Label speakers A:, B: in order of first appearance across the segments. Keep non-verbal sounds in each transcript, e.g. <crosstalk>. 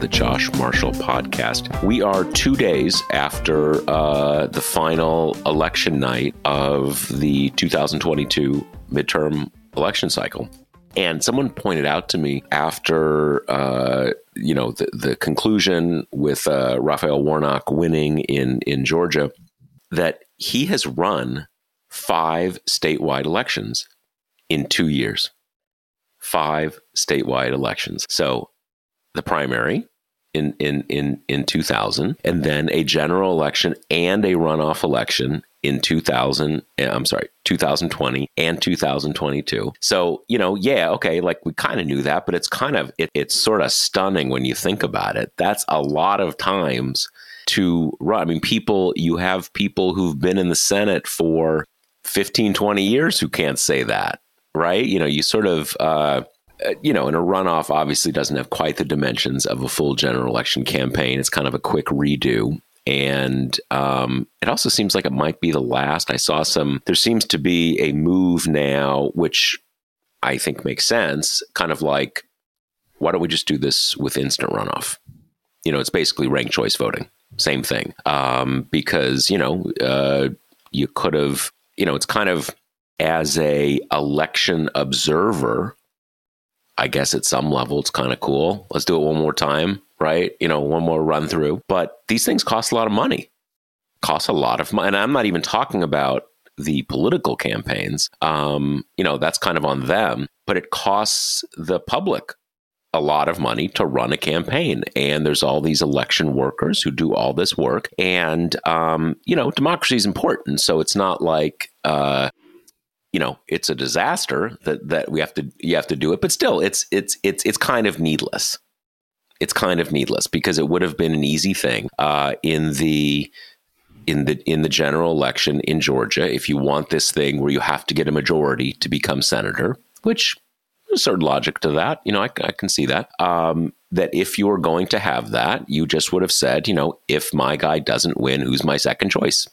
A: The Josh Marshall Podcast. We are two days after uh, the final election night of the 2022 midterm election cycle. And someone pointed out to me after, uh, you know, the, the conclusion with uh, Raphael Warnock winning in, in Georgia that he has run five statewide elections in two years five statewide elections. So the primary in in in in 2000 and then a general election and a runoff election in 2000 eh, I'm sorry 2020 and 2022 so you know yeah okay like we kind of knew that but it's kind of it, it's sort of stunning when you think about it. That's a lot of times to run. I mean people you have people who've been in the Senate for 15 20 years who can't say that right? You know, you sort of, uh, you know, and a runoff obviously doesn't have quite the dimensions of a full general election campaign. It's kind of a quick redo. And um, it also seems like it might be the last. I saw some, there seems to be a move now, which I think makes sense, kind of like, why don't we just do this with instant runoff? You know, it's basically ranked choice voting, same thing. Um, because, you know, uh, you could have, you know, it's kind of, as a election observer, I guess at some level it's kind of cool. Let's do it one more time, right? You know, one more run through. But these things cost a lot of money. Cost a lot of money. And I'm not even talking about the political campaigns. Um, you know, that's kind of on them, but it costs the public a lot of money to run a campaign. And there's all these election workers who do all this work. And, um, you know, democracy is important. So it's not like, uh, you know it's a disaster that that we have to you have to do it but still it's it's it's it's kind of needless. It's kind of needless because it would have been an easy thing uh, in the in the in the general election in Georgia if you want this thing where you have to get a majority to become senator which there's certain logic to that you know I, I can see that um, that if you were going to have that you just would have said you know if my guy doesn't win who's my second choice?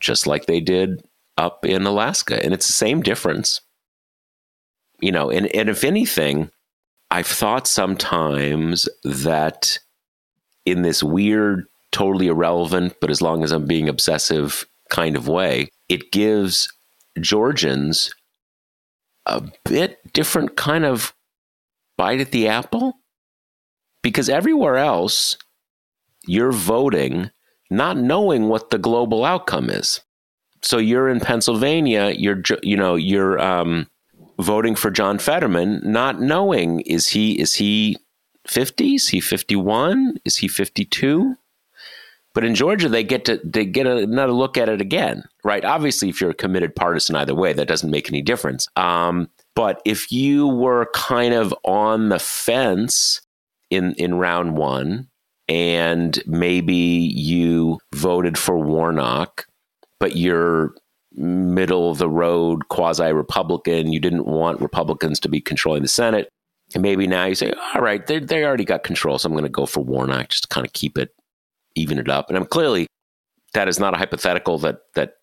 A: Just like they did up in Alaska. And it's the same difference. You know, and, and if anything, I've thought sometimes that in this weird, totally irrelevant, but as long as I'm being obsessive kind of way, it gives Georgians a bit different kind of bite at the apple. Because everywhere else, you're voting not knowing what the global outcome is so you're in Pennsylvania, you're you know you're um, voting for John Fetterman, not knowing is he is he 50? Is he 51? Is he 52? But in Georgia, they get to they get another look at it again, right? Obviously, if you're a committed partisan either way, that doesn't make any difference. Um, but if you were kind of on the fence in in round one, and maybe you voted for Warnock, but you're middle of the road quasi Republican. You didn't want Republicans to be controlling the Senate. And maybe now you say, all right, they, they already got control. So I'm going to go for Warnock just to kind of keep it, even it up. And I'm clearly, that is not a hypothetical that, that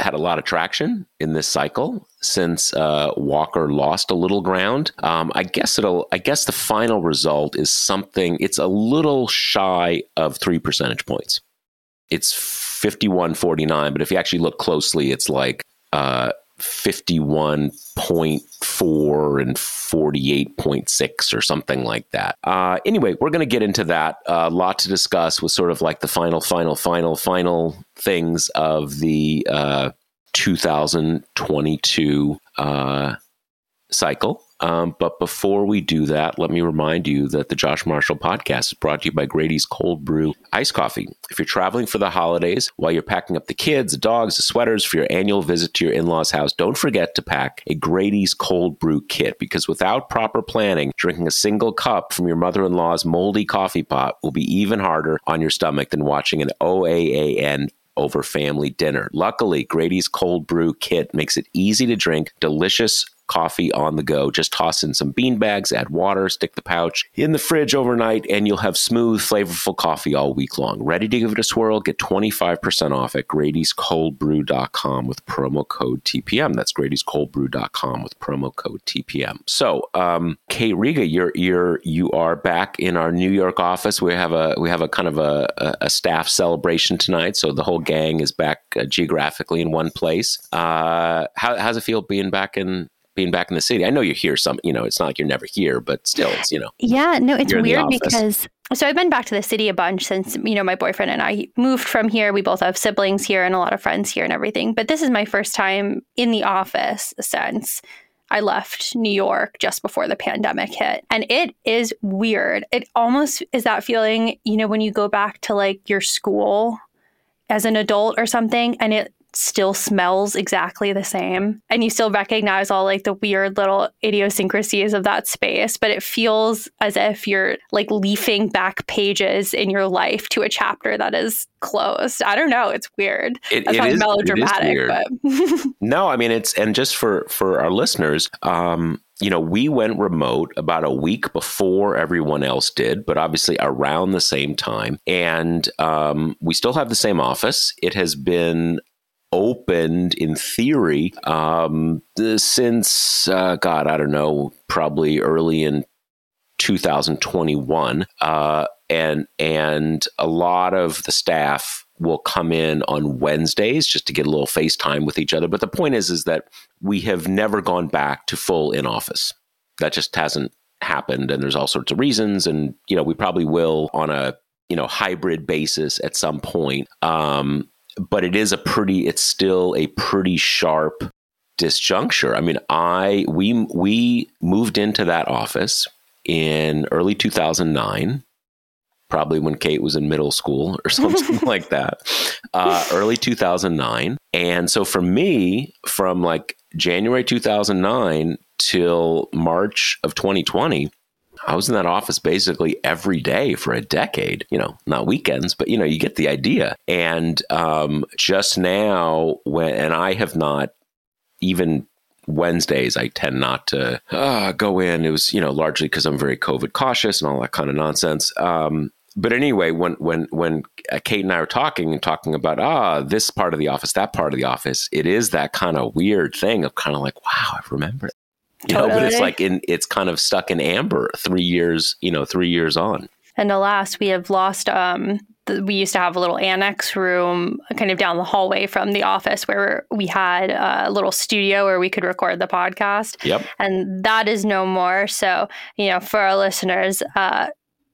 A: had a lot of traction in this cycle since uh, Walker lost a little ground. Um, I guess it'll. I guess the final result is something. It's a little shy of three percentage points. It's 51 49. But if you actually look closely, it's like uh, 51.4 and 48.6 or something like that. Uh, anyway, we're going to get into that. A uh, lot to discuss with sort of like the final, final, final, final things of the uh, 2022 uh, cycle. Um, but before we do that, let me remind you that the Josh Marshall podcast is brought to you by Grady's Cold Brew Ice Coffee. If you're traveling for the holidays while you're packing up the kids, the dogs, the sweaters for your annual visit to your in law's house, don't forget to pack a Grady's Cold Brew kit because without proper planning, drinking a single cup from your mother in law's moldy coffee pot will be even harder on your stomach than watching an OAN over family dinner. Luckily, Grady's cold brew kit makes it easy to drink delicious coffee on the go. Just toss in some bean bags, add water, stick the pouch in the fridge overnight, and you'll have smooth, flavorful coffee all week long. Ready to give it a swirl? Get 25% off at Grady'sColdBrew.com with promo code TPM. That's Grady'sColdBrew.com with promo code TPM. So, um, Kate Riga, you're you're you are back in our New York office. We have a we have a kind of a, a, staff celebration tonight, so the whole gang is back uh, geographically in one place. Uh, how, how's it feel being back in being back in the city. I know you're here some, you know, it's not like you're never here, but still, it's, you know.
B: Yeah, no, it's weird because so I've been back to the city a bunch since, you know, my boyfriend and I moved from here. We both have siblings here and a lot of friends here and everything. But this is my first time in the office since I left New York just before the pandemic hit. And it is weird. It almost is that feeling, you know, when you go back to like your school as an adult or something and it still smells exactly the same and you still recognize all like the weird little idiosyncrasies of that space but it feels as if you're like leafing back pages in your life to a chapter that is closed i don't know it's weird
A: it, That's it is, melodramatic it is but <laughs> no i mean it's and just for for our listeners um you know, we went remote about a week before everyone else did, but obviously around the same time. And um, we still have the same office. It has been opened in theory um, since uh, God, I don't know, probably early in 2021, uh, and and a lot of the staff will come in on Wednesdays just to get a little FaceTime with each other. But the point is, is that we have never gone back to full in office. That just hasn't happened, and there's all sorts of reasons. And you know, we probably will on a you know hybrid basis at some point. Um, but it is a pretty it's still a pretty sharp disjuncture. I mean, I we we moved into that office in early 2009, probably when Kate was in middle school or <laughs> something <laughs> like that. Uh, early 2009, and so for me, from like January 2009 till March of 2020, I was in that office basically every day for a decade, you know, not weekends, but you know, you get the idea. And um, just now, when, and I have not even Wednesdays, I tend not to uh, go in. It was, you know, largely because I'm very COVID cautious and all that kind of nonsense. Um, but anyway, when when when Kate and I are talking and talking about ah this part of the office, that part of the office, it is that kind of weird thing of kind of like wow, I remember. You totally. know, but it's like in it's kind of stuck in amber three years, you know, three years on.
B: And alas, we have lost um we used to have a little annex room kind of down the hallway from the office where we had a little studio where we could record the podcast.
A: Yep.
B: And that is no more. So, you know, for our listeners, uh,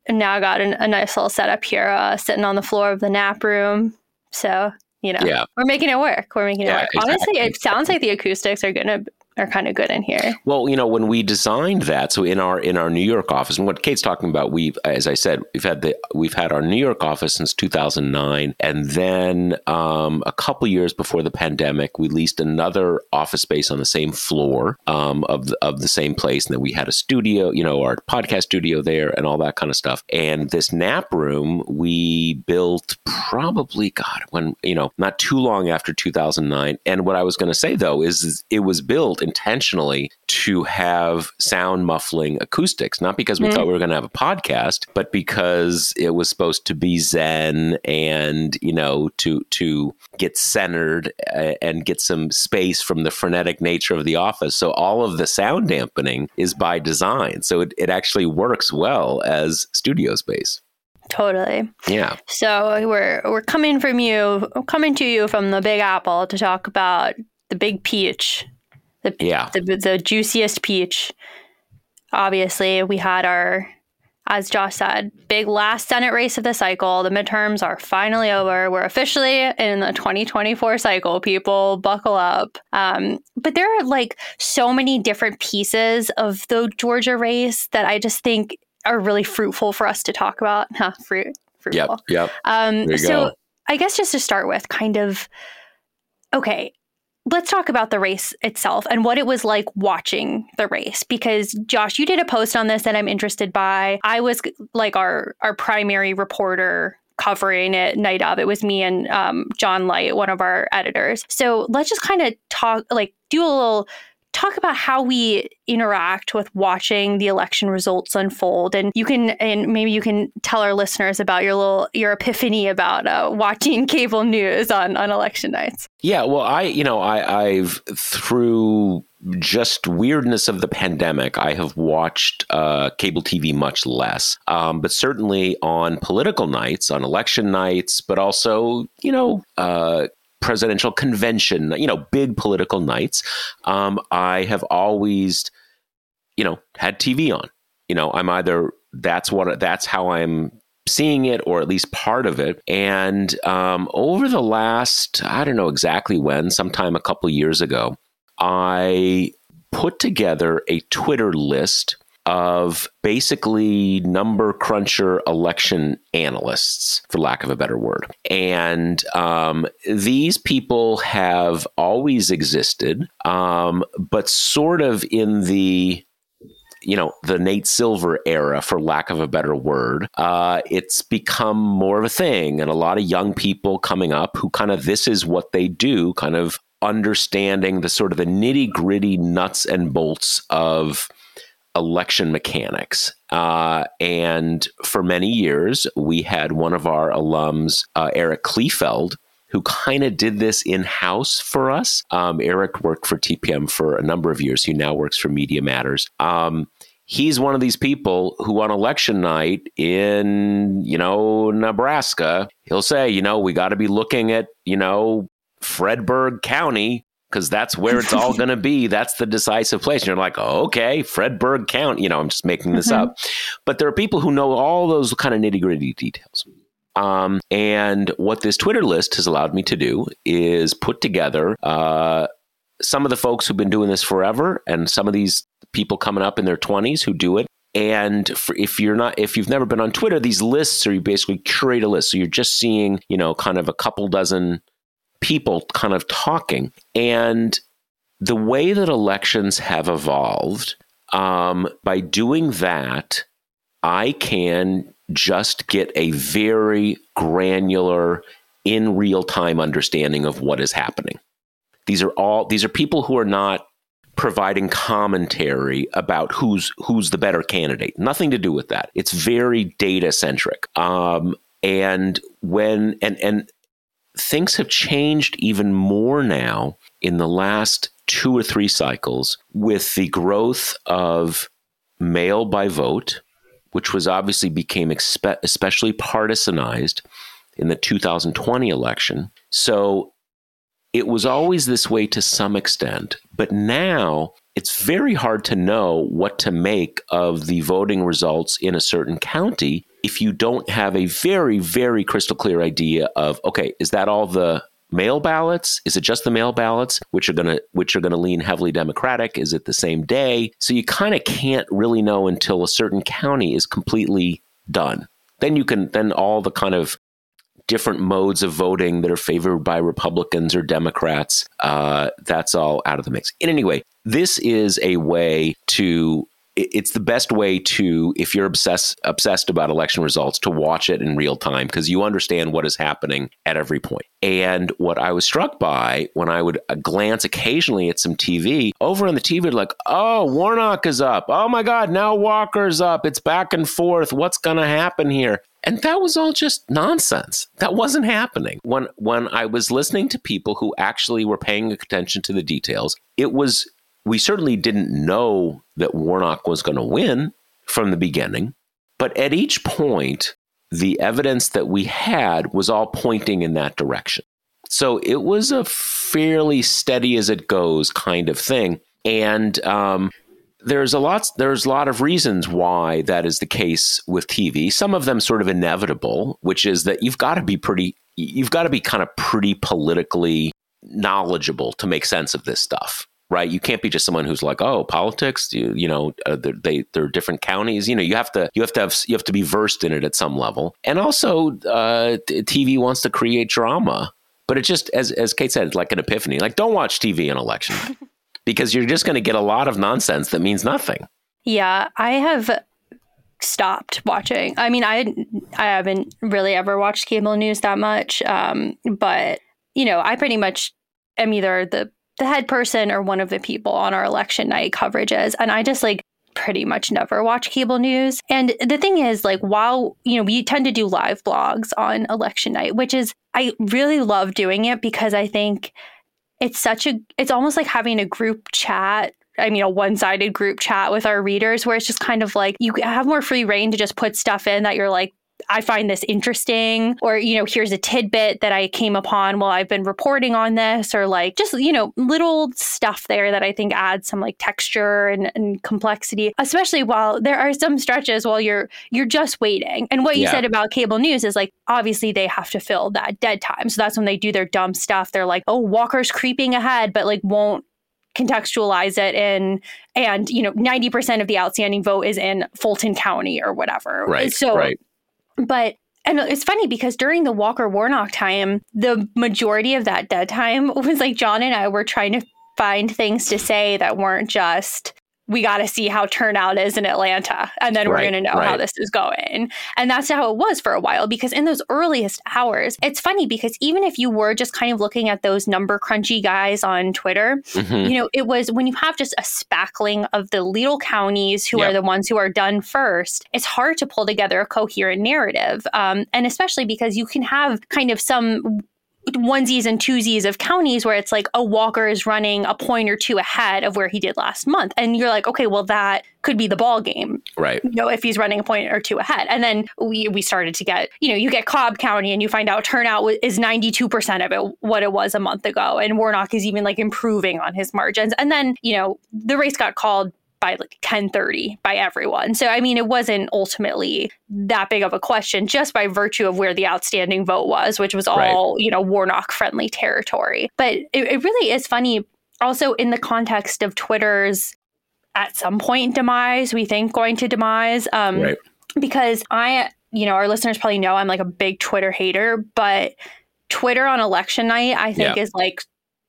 B: now got an, a nice little setup here, uh, sitting on the floor of the nap room. So, you know, yeah. we're making it work. We're making it yeah, work. Exactly. Honestly, it sounds like the acoustics are going to are kind of good in here.
A: Well, you know, when we designed that, so in our in our New York office, and what Kate's talking about, we've, as I said, we've had the we've had our New York office since 2009, and then um, a couple years before the pandemic, we leased another office space on the same floor um, of the, of the same place, and then we had a studio, you know, our podcast studio there, and all that kind of stuff. And this nap room we built probably God when you know not too long after 2009. And what I was going to say though is it was built intentionally to have sound muffling acoustics, not because we mm. thought we were going to have a podcast, but because it was supposed to be zen and, you know, to to get centered and get some space from the frenetic nature of the office. So all of the sound dampening is by design. So it, it actually works well as studio space.
B: Totally.
A: Yeah.
B: So we're we're coming from you, coming to you from the Big Apple to talk about the Big Peach The, yeah. the, the juiciest peach. Obviously, we had our as Josh said, big last Senate race of the cycle. The midterms are finally over. We're officially in the 2024 cycle. People buckle up. Um, but there are like so many different pieces of the Georgia race that I just think are really fruitful for us to talk about. <laughs> Huh, fruit, fruitful.
A: Yep. Yep. Um,
B: so go. I guess just to start with, kind of, okay, let's talk about the race itself and what it was like watching the race because Josh you did a post on this that I'm interested by. I was like our our primary reporter covering it night of. It was me and um, John Light one of our editors. So let's just kind of talk like do a little talk about how we interact with watching the election results unfold and you can and maybe you can tell our listeners about your little your epiphany about uh, watching <laughs> cable news on on election nights
A: yeah well i you know i i've through just weirdness of the pandemic, I have watched uh, cable TV much less. Um, but certainly on political nights, on election nights, but also, you know, uh, presidential convention, you know, big political nights, um, I have always, you know, had TV on. You know, I'm either that's what that's how I'm seeing it or at least part of it. And um, over the last, I don't know exactly when, sometime a couple years ago, I put together a Twitter list of basically number cruncher election analysts, for lack of a better word. And um, these people have always existed, um, but sort of in the you know the Nate Silver era, for lack of a better word, uh, it's become more of a thing, and a lot of young people coming up who kind of this is what they do, kind of understanding the sort of the nitty gritty nuts and bolts of election mechanics. Uh, and for many years, we had one of our alums, uh, Eric Kleefeld, who kind of did this in house for us. Um, Eric worked for TPM for a number of years. He now works for Media Matters. Um, he's one of these people who on election night in you know nebraska he'll say you know we got to be looking at you know fredberg county because that's where it's all <laughs> going to be. That's the decisive place. And you're like, oh, okay, Fredberg Count. You know, I'm just making this mm-hmm. up. But there are people who know all those kind of nitty gritty details. Um, and what this Twitter list has allowed me to do is put together uh, some of the folks who've been doing this forever and some of these people coming up in their 20s who do it. And if you're not, if you've never been on Twitter, these lists are you basically curate a list. So you're just seeing, you know, kind of a couple dozen people kind of talking. And the way that elections have evolved, um, by doing that, I can just get a very granular, in real time understanding of what is happening. These are all these are people who are not providing commentary about who's who's the better candidate. Nothing to do with that. It's very data centric. Um, and when and and things have changed even more now in the last two or three cycles with the growth of mail by vote, which was obviously became expe- especially partisanized in the 2020 election. So it was always this way to some extent, but now it's very hard to know what to make of the voting results in a certain county if you don't have a very, very crystal clear idea of, okay, is that all the mail ballots? Is it just the mail ballots, which are gonna which are gonna lean heavily Democratic? Is it the same day? So you kind of can't really know until a certain county is completely done. Then you can then all the kind of different modes of voting that are favored by Republicans or Democrats. Uh, that's all out of the mix. In any way, this is a way to it's the best way to if you're obsessed obsessed about election results to watch it in real time because you understand what is happening at every point. And what I was struck by when I would uh, glance occasionally at some TV over on the TV, like, oh, Warnock is up. Oh my God, now Walker's up. It's back and forth. What's going to happen here? And that was all just nonsense. That wasn't happening. When when I was listening to people who actually were paying attention to the details, it was we certainly didn't know that Warnock was going to win from the beginning, but at each point the evidence that we had was all pointing in that direction. So it was a fairly steady as it goes kind of thing. And um, there's a lot there's a lot of reasons why that is the case with TV. Some of them sort of inevitable, which is that you've got to be pretty you've got to be kind of pretty politically knowledgeable to make sense of this stuff right? You can't be just someone who's like, oh, politics. You, you know, uh, they they're different counties. You know, you have to you have to have you have to be versed in it at some level. And also, uh, TV wants to create drama, but it just as as Kate said, it's like an epiphany. Like, don't watch TV in election <laughs> because you're just going to get a lot of nonsense that means nothing.
B: Yeah, I have stopped watching. I mean, I I haven't really ever watched cable news that much, um, but you know, I pretty much am either the the head person or one of the people on our election night coverages. And I just like pretty much never watch cable news. And the thing is, like, while, you know, we tend to do live blogs on election night, which is, I really love doing it because I think it's such a, it's almost like having a group chat I mean, a one sided group chat with our readers where it's just kind of like you have more free reign to just put stuff in that you're like, I find this interesting, or, you know, here's a tidbit that I came upon while I've been reporting on this, or like just, you know, little stuff there that I think adds some like texture and, and complexity, especially while there are some stretches while you're you're just waiting. And what you yeah. said about cable news is like obviously they have to fill that dead time. So that's when they do their dumb stuff. They're like, oh, Walker's creeping ahead, but like won't contextualize it in and you know 90% of the outstanding vote is in Fulton County or whatever.
A: Right.
B: So
A: right.
B: But and it's funny because during the Walker Warnock time, the majority of that dead time was like John and I were trying to find things to say that weren't just we got to see how turnout is in Atlanta and then right, we're going to know right. how this is going. And that's how it was for a while because in those earliest hours, it's funny because even if you were just kind of looking at those number crunchy guys on Twitter, mm-hmm. you know, it was when you have just a spackling of the little counties who yep. are the ones who are done first, it's hard to pull together a coherent narrative. Um, and especially because you can have kind of some onesies and twosies of counties where it's like, a Walker is running a point or two ahead of where he did last month. And you're like, okay, well, that could be the ball game.
A: Right.
B: You know, if he's running a point or two ahead. And then we, we started to get, you know, you get Cobb County and you find out turnout is 92% of it what it was a month ago. And Warnock is even like improving on his margins. And then, you know, the race got called by like 1030 by everyone. So I mean it wasn't ultimately that big of a question just by virtue of where the outstanding vote was, which was all, right. you know, Warnock friendly territory. But it, it really is funny also in the context of Twitter's at some point demise, we think going to demise. Um right. because I you know, our listeners probably know I'm like a big Twitter hater, but Twitter on election night, I think, yeah. is like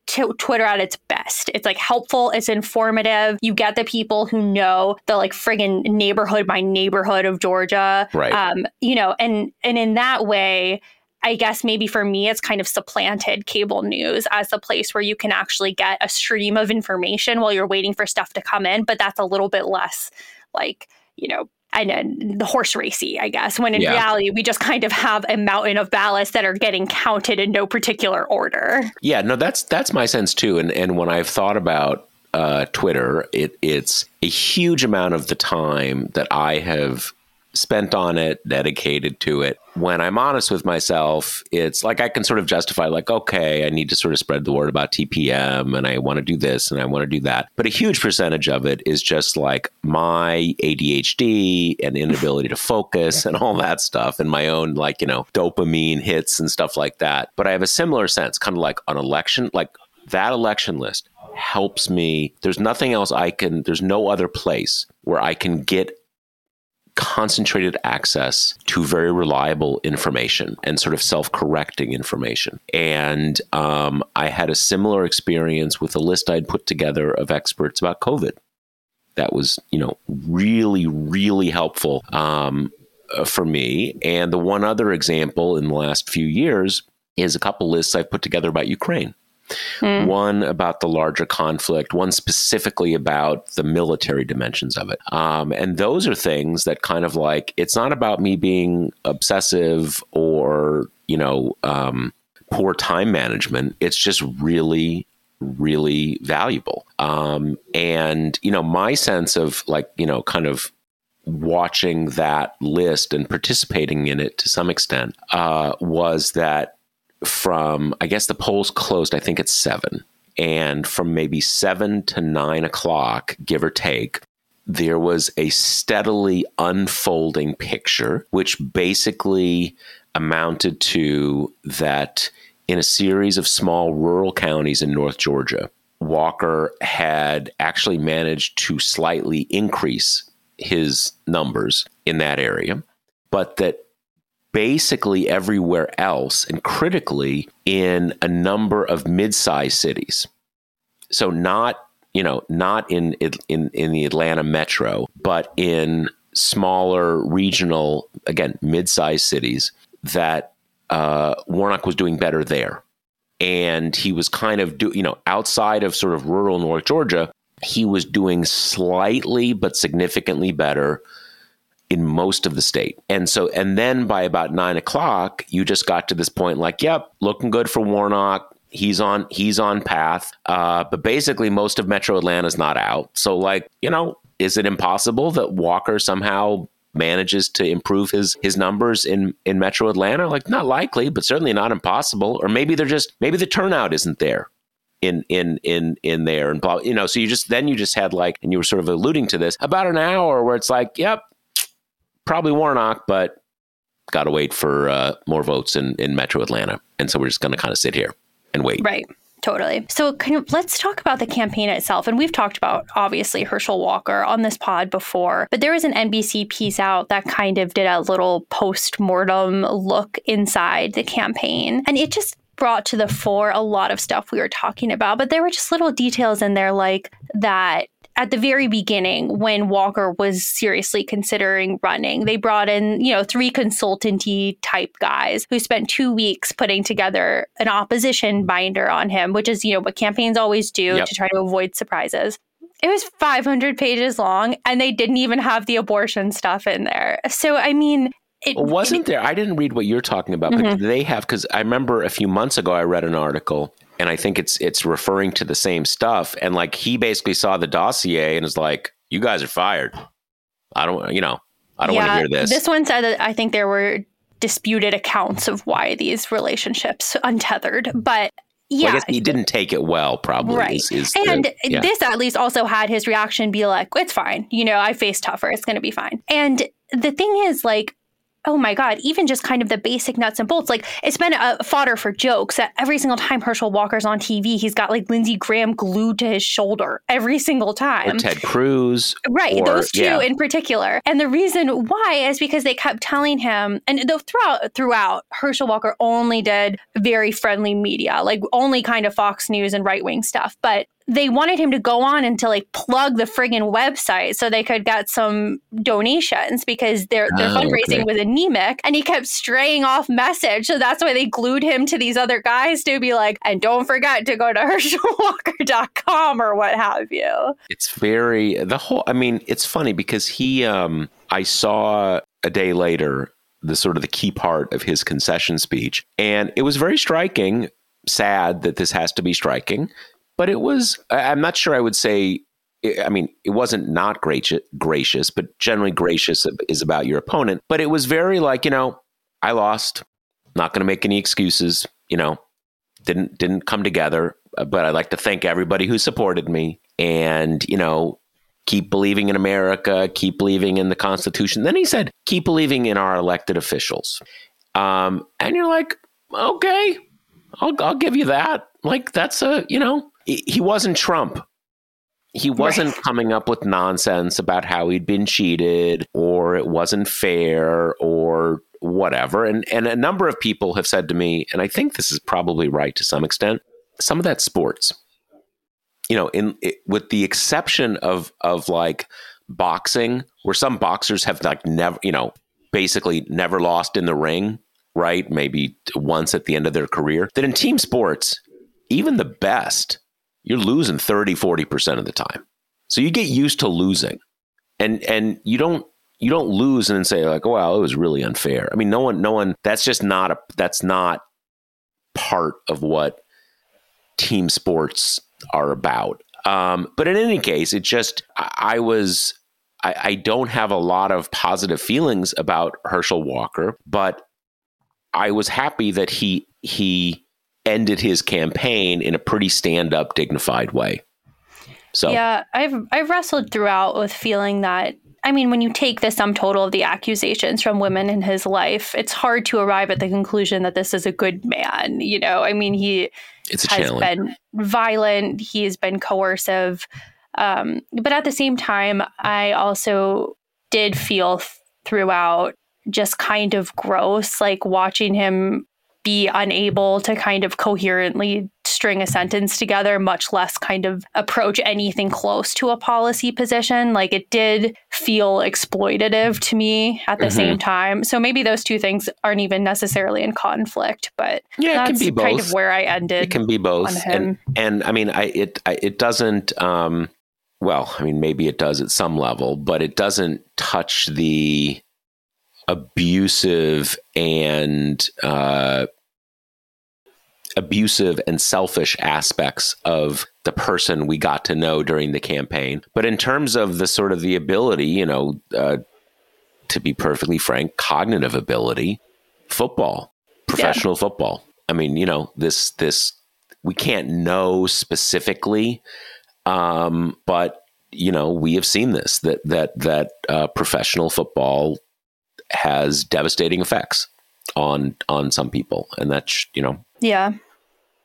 B: t- Twitter at its best. It's like helpful, it's informative. You get the people who know the like friggin' neighborhood by neighborhood of Georgia.
A: Right.
B: Um, you know, and and in that way, I guess maybe for me, it's kind of supplanted cable news as the place where you can actually get a stream of information while you're waiting for stuff to come in. But that's a little bit less like, you know, and the horse racy, I guess, when in yeah. reality, we just kind of have a mountain of ballots that are getting counted in no particular order.
A: Yeah, no, that's that's my sense too. And and when I've thought about uh, Twitter, it it's a huge amount of the time that I have spent on it, dedicated to it. When I'm honest with myself, it's like I can sort of justify, like, okay, I need to sort of spread the word about TPM and I want to do this and I want to do that. But a huge percentage of it is just like my ADHD and inability to focus and all that stuff and my own, like, you know, dopamine hits and stuff like that. But I have a similar sense, kind of like an election, like that election list helps me. There's nothing else I can, there's no other place where I can get concentrated access to very reliable information and sort of self correcting information. And um, I had a similar experience with a list I'd put together of experts about COVID. That was, you know, really, really helpful um, uh, for me. And the one other example in the last few years is a couple lists I've put together about Ukraine. Mm. One about the larger conflict, one specifically about the military dimensions of it. Um, and those are things that kind of like, it's not about me being obsessive or, you know, um, poor time management. It's just really, really valuable. Um, and, you know, my sense of like, you know, kind of watching that list and participating in it to some extent, uh, was that from I guess the polls closed. I think it's seven And from maybe seven to nine o'clock, give or take, there was a steadily unfolding picture, which basically amounted to that in a series of small rural counties in North Georgia, Walker had actually managed to slightly increase his numbers in that area, but that basically everywhere else, and critically in a number of mid-sized cities. So not you know not in in in the Atlanta metro, but in smaller regional again mid-sized cities that uh, Warnock was doing better there, and he was kind of do you know outside of sort of rural North Georgia, he was doing slightly but significantly better in most of the state. And so, and then by about nine o'clock, you just got to this point like, yep, looking good for Warnock. He's on, he's on path. Uh, but basically, most of Metro Atlanta is not out. So, like, you know, is it impossible that Walker somehow manages to improve his his numbers in in Metro Atlanta? Like, not likely, but certainly not impossible. Or maybe they're just maybe the turnout isn't there in in in in there and blah you know so you just then you just had like and you were sort of alluding to this about an hour where it's like yep probably Warnock, but got to wait for uh, more votes in, in Metro Atlanta. And so we're just going to kind of sit here and wait.
B: Right. Totally. So, let's talk about the campaign itself. And we've talked about obviously Herschel Walker on this pod before, but there was an NBC piece out that kind of did a little post mortem look inside the campaign. And it just brought to the fore a lot of stuff we were talking about, but there were just little details in there like that at the very beginning when Walker was seriously considering running. They brought in, you know, three consultancy type guys who spent two weeks putting together an opposition binder on him, which is, you know, what campaigns always do yep. to try to avoid surprises. It was 500 pages long and they didn't even have the abortion stuff in there. So, I mean,
A: it, wasn't there? I didn't read what you're talking about, mm-hmm. but they have because I remember a few months ago I read an article and I think it's it's referring to the same stuff. And like he basically saw the dossier and is like, "You guys are fired. I don't, you know, I don't yeah, want to hear this."
B: This one said that I think there were disputed accounts of why these relationships untethered, but yeah, well, I guess
A: he didn't take it well, probably.
B: Right, is, is and the, yeah. this at least also had his reaction be like, "It's fine, you know, I face tougher. It's going to be fine." And the thing is, like, oh my god even just kind of the basic nuts and bolts like it's been a fodder for jokes that every single time herschel walker's on tv he's got like lindsey graham glued to his shoulder every single time
A: or ted cruz
B: right or, those two yeah. in particular and the reason why is because they kept telling him and though throughout throughout herschel walker only did very friendly media like only kind of fox news and right-wing stuff but they wanted him to go on and to like plug the friggin' website so they could get some donations because their their oh, fundraising okay. was anemic and he kept straying off message. So that's why they glued him to these other guys to be like, and don't forget to go to <laughs> herschelwalker.com or what have you.
A: It's very the whole I mean, it's funny because he um I saw a day later the sort of the key part of his concession speech and it was very striking sad that this has to be striking but it was i'm not sure i would say i mean it wasn't not gracious but generally gracious is about your opponent. But it was very like you know i lost. Not going to make any excuses you know. Didn't didn't come together uh, but i'd like to thank everybody who supported me and you know keep believing in america keep believing in the constitution. Then he said keep believing in our elected officials. Um, and you're like okay I'll, I'll give you that. Like that's a you know he wasn't Trump. He wasn't right. coming up with nonsense about how he'd been cheated or it wasn't fair or whatever. And and a number of people have said to me, and I think this is probably right to some extent, some of that sports. You know, in it, with the exception of of like boxing, where some boxers have like never, you know, basically never lost in the ring, right? Maybe once at the end of their career. That in team sports, even the best you're losing 30, 40% of the time. So you get used to losing. And and you don't you don't lose and then say like, "Wow, it was really unfair." I mean, no one no one that's just not a that's not part of what team sports are about. Um, but in any case, it just I, I was I, I don't have a lot of positive feelings about Herschel Walker, but I was happy that he he ended his campaign in a pretty stand up, dignified way. So
B: yeah, I've I've wrestled throughout with feeling that I mean, when you take the sum total of the accusations from women in his life, it's hard to arrive at the conclusion that this is a good man. You know, I mean, he
A: it's
B: has
A: challenge.
B: been violent, he has been coercive. Um, but at the same time, I also did feel th- throughout just kind of gross, like watching him be unable to kind of coherently string a sentence together, much less kind of approach anything close to a policy position. Like it did feel exploitative to me at the mm-hmm. same time. So maybe those two things aren't even necessarily in conflict, but
A: yeah, it can be both.
B: kind of where I ended.
A: It can be both. And, and I mean, I, it, I, it doesn't, um, well, I mean, maybe it does at some level, but it doesn't touch the abusive and uh, abusive and selfish aspects of the person we got to know during the campaign. But in terms of the sort of the ability, you know, uh, to be perfectly frank, cognitive ability, football, professional yeah. football. I mean, you know, this this we can't know specifically, um, but you know, we have seen this that that that uh, professional football has devastating effects on on some people, and that's you know
B: yeah.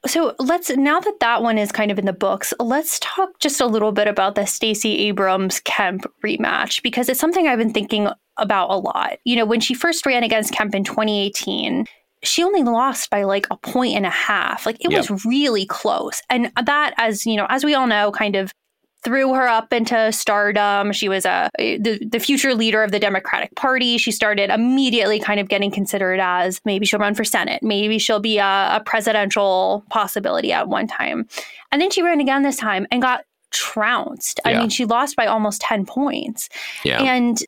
B: So let's now that that one is kind of in the books, let's talk just a little bit about the Stacey Abrams Kemp rematch because it's something I've been thinking about a lot. You know, when she first ran against Kemp in 2018, she only lost by like a point and a half. Like it yep. was really close. And that as, you know, as we all know, kind of threw her up into stardom. She was a the, the future leader of the Democratic Party. She started immediately kind of getting considered as maybe she'll run for Senate, maybe she'll be a, a presidential possibility at one time. And then she ran again this time and got trounced. Yeah. I mean, she lost by almost 10 points. Yeah. And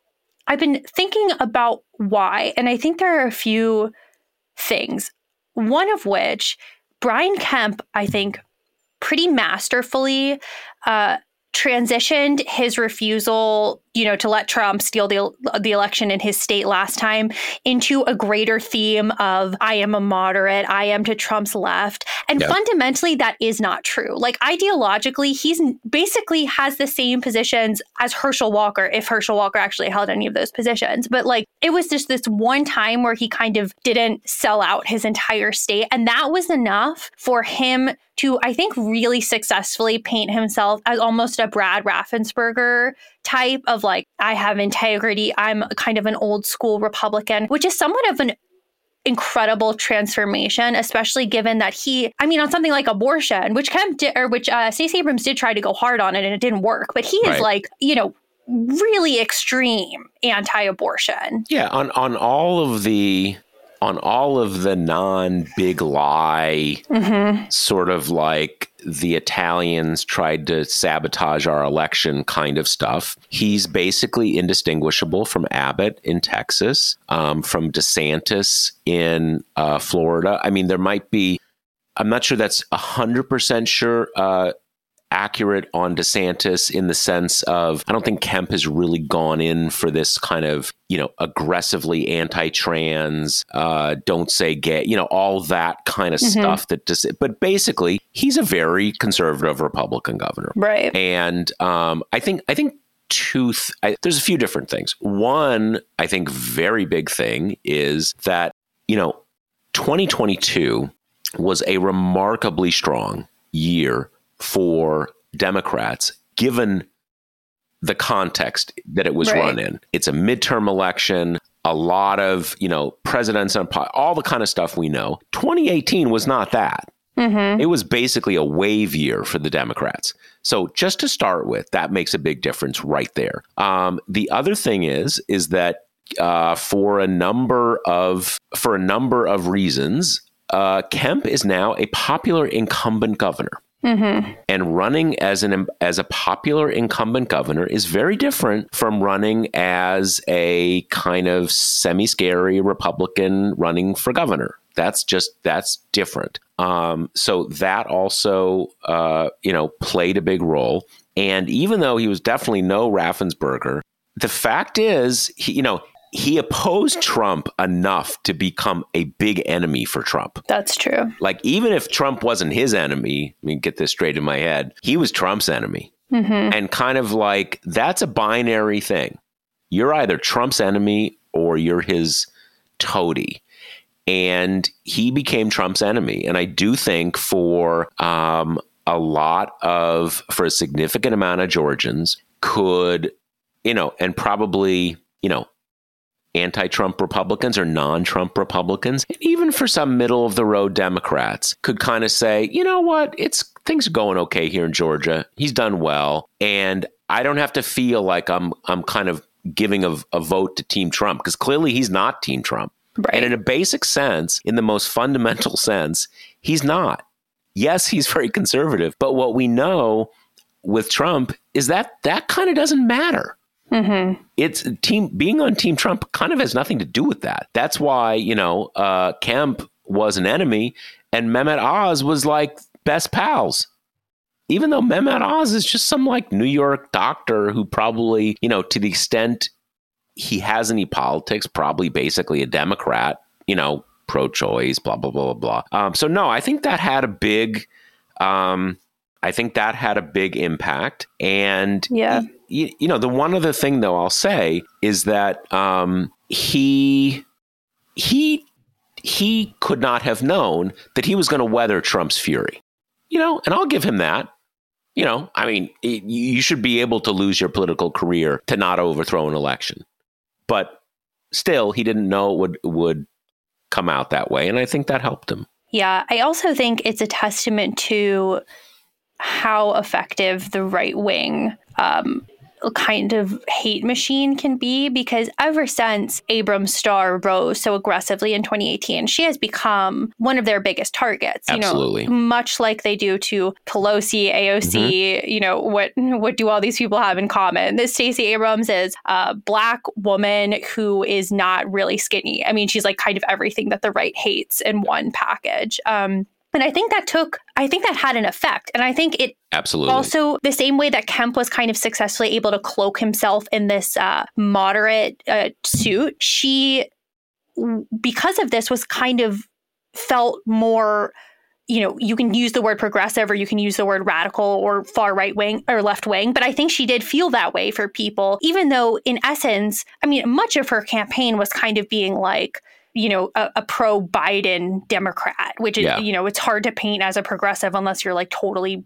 B: I've been thinking about why, and I think there are a few things. One of which, Brian Kemp, I think, pretty masterfully uh, transitioned his refusal, you know, to let Trump steal the the election in his state last time into a greater theme of I am a moderate, I am to Trump's left. And yep. fundamentally that is not true. Like ideologically, he's basically has the same positions as Herschel Walker if Herschel Walker actually held any of those positions. But like it was just this one time where he kind of didn't sell out his entire state and that was enough for him to, I think, really successfully paint himself as almost a Brad Raffensperger type of like, I have integrity. I'm kind of an old school Republican, which is somewhat of an incredible transformation, especially given that he, I mean, on something like abortion, which Kemp did, or which uh, Stacey Abrams did try to go hard on it and it didn't work, but he right. is like, you know, really extreme anti-abortion.
A: Yeah, on on all of the on all of the non big lie, mm-hmm. sort of like the Italians tried to sabotage our election kind of stuff. He's basically indistinguishable from Abbott in Texas, um, from DeSantis in uh, Florida. I mean, there might be. I'm not sure that's 100% sure. Uh, accurate on DeSantis in the sense of I don't think Kemp has really gone in for this kind of you know aggressively anti-trans, uh, don't say gay, you know all that kind of mm-hmm. stuff. That just, but basically he's a very conservative Republican governor,
B: right?
A: And um, I think I think two th- there's a few different things. One, I think very big thing is that you know 2022 was a remarkably strong year for Democrats, given the context that it was right. run in. It's a midterm election, a lot of, you know, presidents and all the kind of stuff we know. 2018 was not that. Mm-hmm. It was basically a wave year for the Democrats. So just to start with, that makes a big difference right there. Um, the other thing is, is that uh, for a number of for a number of reasons, uh, Kemp is now a popular incumbent governor. Mm-hmm. And running as an as a popular incumbent governor is very different from running as a kind of semi-scary Republican running for governor. That's just that's different. Um, so that also uh, you know played a big role. And even though he was definitely no Raffensperger, the fact is, he, you know, he opposed Trump enough to become a big enemy for Trump.
B: That's true.
A: Like, even if Trump wasn't his enemy, I mean, get this straight in my head, he was Trump's enemy.
B: Mm-hmm.
A: And kind of like, that's a binary thing. You're either Trump's enemy or you're his toady. And he became Trump's enemy. And I do think for um, a lot of, for a significant amount of Georgians, could, you know, and probably, you know, anti Trump Republicans or non Trump Republicans, and even for some middle of the road Democrats, could kind of say, you know what, it's things are going okay here in Georgia. He's done well. And I don't have to feel like I'm I'm kind of giving a, a vote to Team Trump because clearly he's not Team Trump.
B: Right.
A: And in a basic sense, in the most fundamental <laughs> sense, he's not. Yes, he's very conservative, but what we know with Trump is that that kind of doesn't matter.
B: Mm-hmm.
A: It's team being on Team Trump kind of has nothing to do with that. That's why you know uh, Kemp was an enemy, and Mehmet Oz was like best pals. Even though Mehmet Oz is just some like New York doctor who probably you know to the extent he has any politics, probably basically a Democrat. You know, pro-choice, blah blah blah blah blah. Um, so no, I think that had a big. Um, I think that had a big impact, and
B: yeah
A: you, you, know, the one other thing though I'll say is that um, he he he could not have known that he was going to weather Trump's fury. You know, and I'll give him that. You know, I mean, it, you should be able to lose your political career to not overthrow an election, but still, he didn't know it would would come out that way, and I think that helped him.
B: Yeah, I also think it's a testament to how effective the right wing um, kind of hate machine can be because ever since Abrams Starr rose so aggressively in 2018, she has become one of their biggest targets.
A: You Absolutely.
B: know, much like they do to Pelosi, AOC. Mm-hmm. You know what? What do all these people have in common? This Stacey Abrams is a black woman who is not really skinny. I mean, she's like kind of everything that the right hates in one package. Um, and I think that took, I think that had an effect. And I think it
A: absolutely
B: also the same way that Kemp was kind of successfully able to cloak himself in this uh, moderate uh, suit, she, because of this, was kind of felt more. You know, you can use the word progressive or you can use the word radical or far right wing or left wing, but I think she did feel that way for people, even though in essence, I mean, much of her campaign was kind of being like, you know, a, a pro Biden Democrat, which is, yeah. you know, it's hard to paint as a progressive unless you're like totally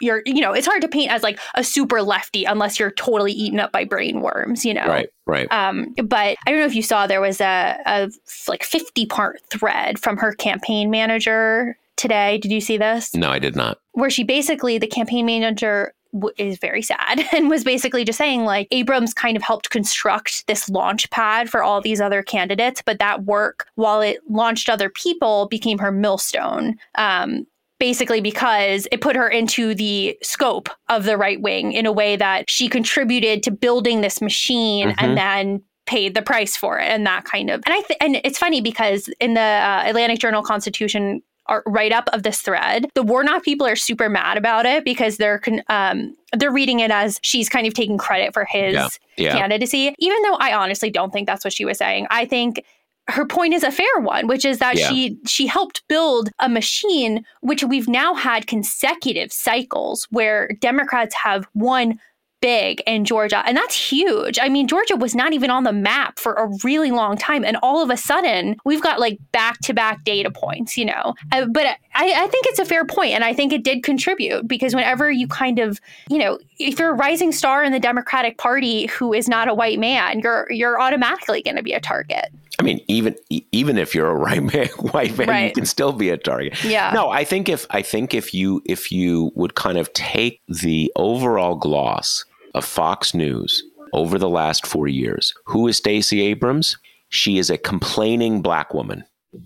B: you're you know it's hard to paint as like a super lefty unless you're totally eaten up by brain worms you know?
A: Right right.
B: Um but i don't know if you saw there was a, a like 50 part thread from her campaign manager today. Did you see this?
A: No i did not.
B: Where she basically the campaign manager is very sad <laughs> and was basically just saying like Abrams kind of helped construct this launch pad for all these other candidates, but that work, while it launched other people, became her millstone. Um, basically because it put her into the scope of the right wing in a way that she contributed to building this machine mm-hmm. and then paid the price for it and that kind of and i th- and it's funny because in the uh, Atlanta Journal-Constitution write up of this thread. The Warnock people are super mad about it because they're um, they're reading it as she's kind of taking credit for his yeah. Yeah. candidacy, even though I honestly don't think that's what she was saying. I think her point is a fair one, which is that yeah. she she helped build a machine which we've now had consecutive cycles where Democrats have won big in Georgia. And that's huge. I mean, Georgia was not even on the map for a really long time. And all of a sudden, we've got like back to back data points, you know. Uh, but I, I think it's a fair point, And I think it did contribute because whenever you kind of, you know, if you're a rising star in the Democratic Party who is not a white man, you're you're automatically going to be a target.
A: I mean, even even if you're a right man, <laughs> white man, right. you can still be a target.
B: Yeah.
A: No, I think if I think if you if you would kind of take the overall gloss of Fox News over the last four years, who is Stacey Abrams? She is a complaining black woman.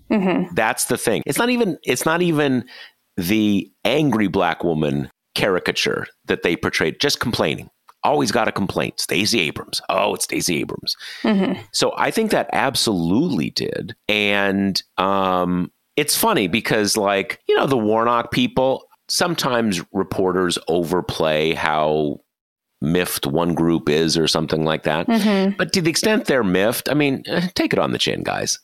B: Mm-hmm.
A: That's the thing. It's not even. It's not even the angry black woman caricature that they portrayed. Just complaining always got a complaint. Stacey Abrams. Oh, it's Stacey Abrams.
B: Mm-hmm.
A: So I think that absolutely did. And um, it's funny because, like, you know, the Warnock people, sometimes reporters overplay how miffed one group is or something like that. Mm-hmm. But to the extent they're miffed, I mean, eh, take it on the chin, guys.